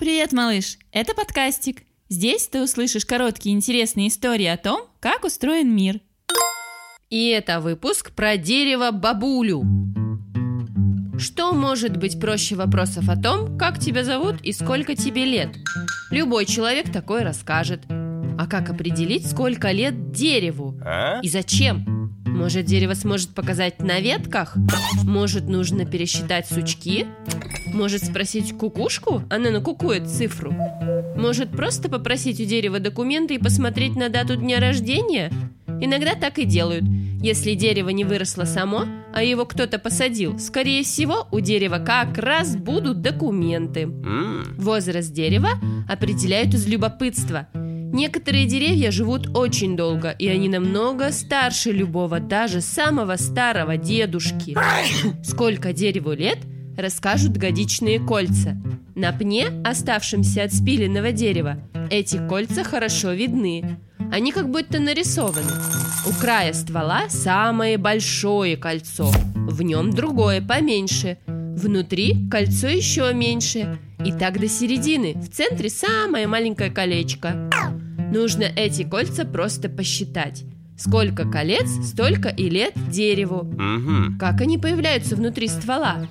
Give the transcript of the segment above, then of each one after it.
Привет, малыш! Это подкастик. Здесь ты услышишь короткие интересные истории о том, как устроен мир. И это выпуск про дерево бабулю. Что может быть проще вопросов о том, как тебя зовут и сколько тебе лет? Любой человек такой расскажет. А как определить, сколько лет дереву? И зачем? Может, дерево сможет показать на ветках? Может, нужно пересчитать сучки? Может, спросить кукушку? Она накукует цифру. Может, просто попросить у дерева документы и посмотреть на дату дня рождения? Иногда так и делают. Если дерево не выросло само, а его кто-то посадил, скорее всего, у дерева как раз будут документы. Возраст дерева определяют из любопытства – Некоторые деревья живут очень долго, и они намного старше любого, даже самого старого дедушки. Сколько дереву лет, расскажут годичные кольца. На пне, оставшемся от спиленного дерева, эти кольца хорошо видны. Они как будто нарисованы. У края ствола самое большое кольцо, в нем другое поменьше. Внутри кольцо еще меньше. И так до середины, в центре самое маленькое колечко. Нужно эти кольца просто посчитать. Сколько колец, столько и лет дереву. Угу. Как они появляются внутри ствола?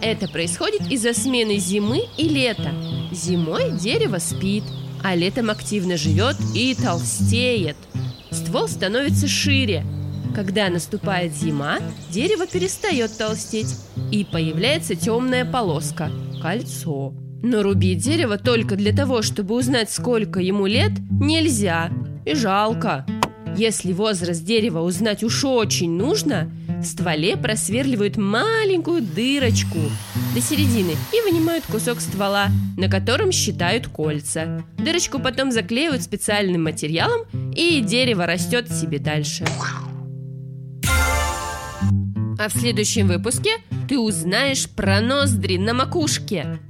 Это происходит из-за смены зимы и лета. Зимой дерево спит, а летом активно живет и толстеет. Ствол становится шире. Когда наступает зима, дерево перестает толстеть, и появляется темная полоска – кольцо. Но рубить дерево только для того, чтобы узнать, сколько ему лет, нельзя. И жалко. Если возраст дерева узнать уж очень нужно, в стволе просверливают маленькую дырочку до середины и вынимают кусок ствола, на котором считают кольца. Дырочку потом заклеивают специальным материалом, и дерево растет себе дальше. А в следующем выпуске ты узнаешь про ноздри на макушке.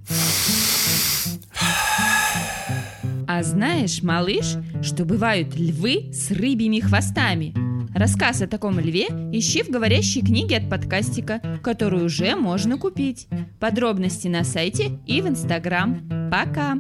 А знаешь, малыш, что бывают львы с рыбьими хвостами? Рассказ о таком льве ищи в говорящей книге от подкастика, которую уже можно купить. Подробности на сайте и в инстаграм. Пока!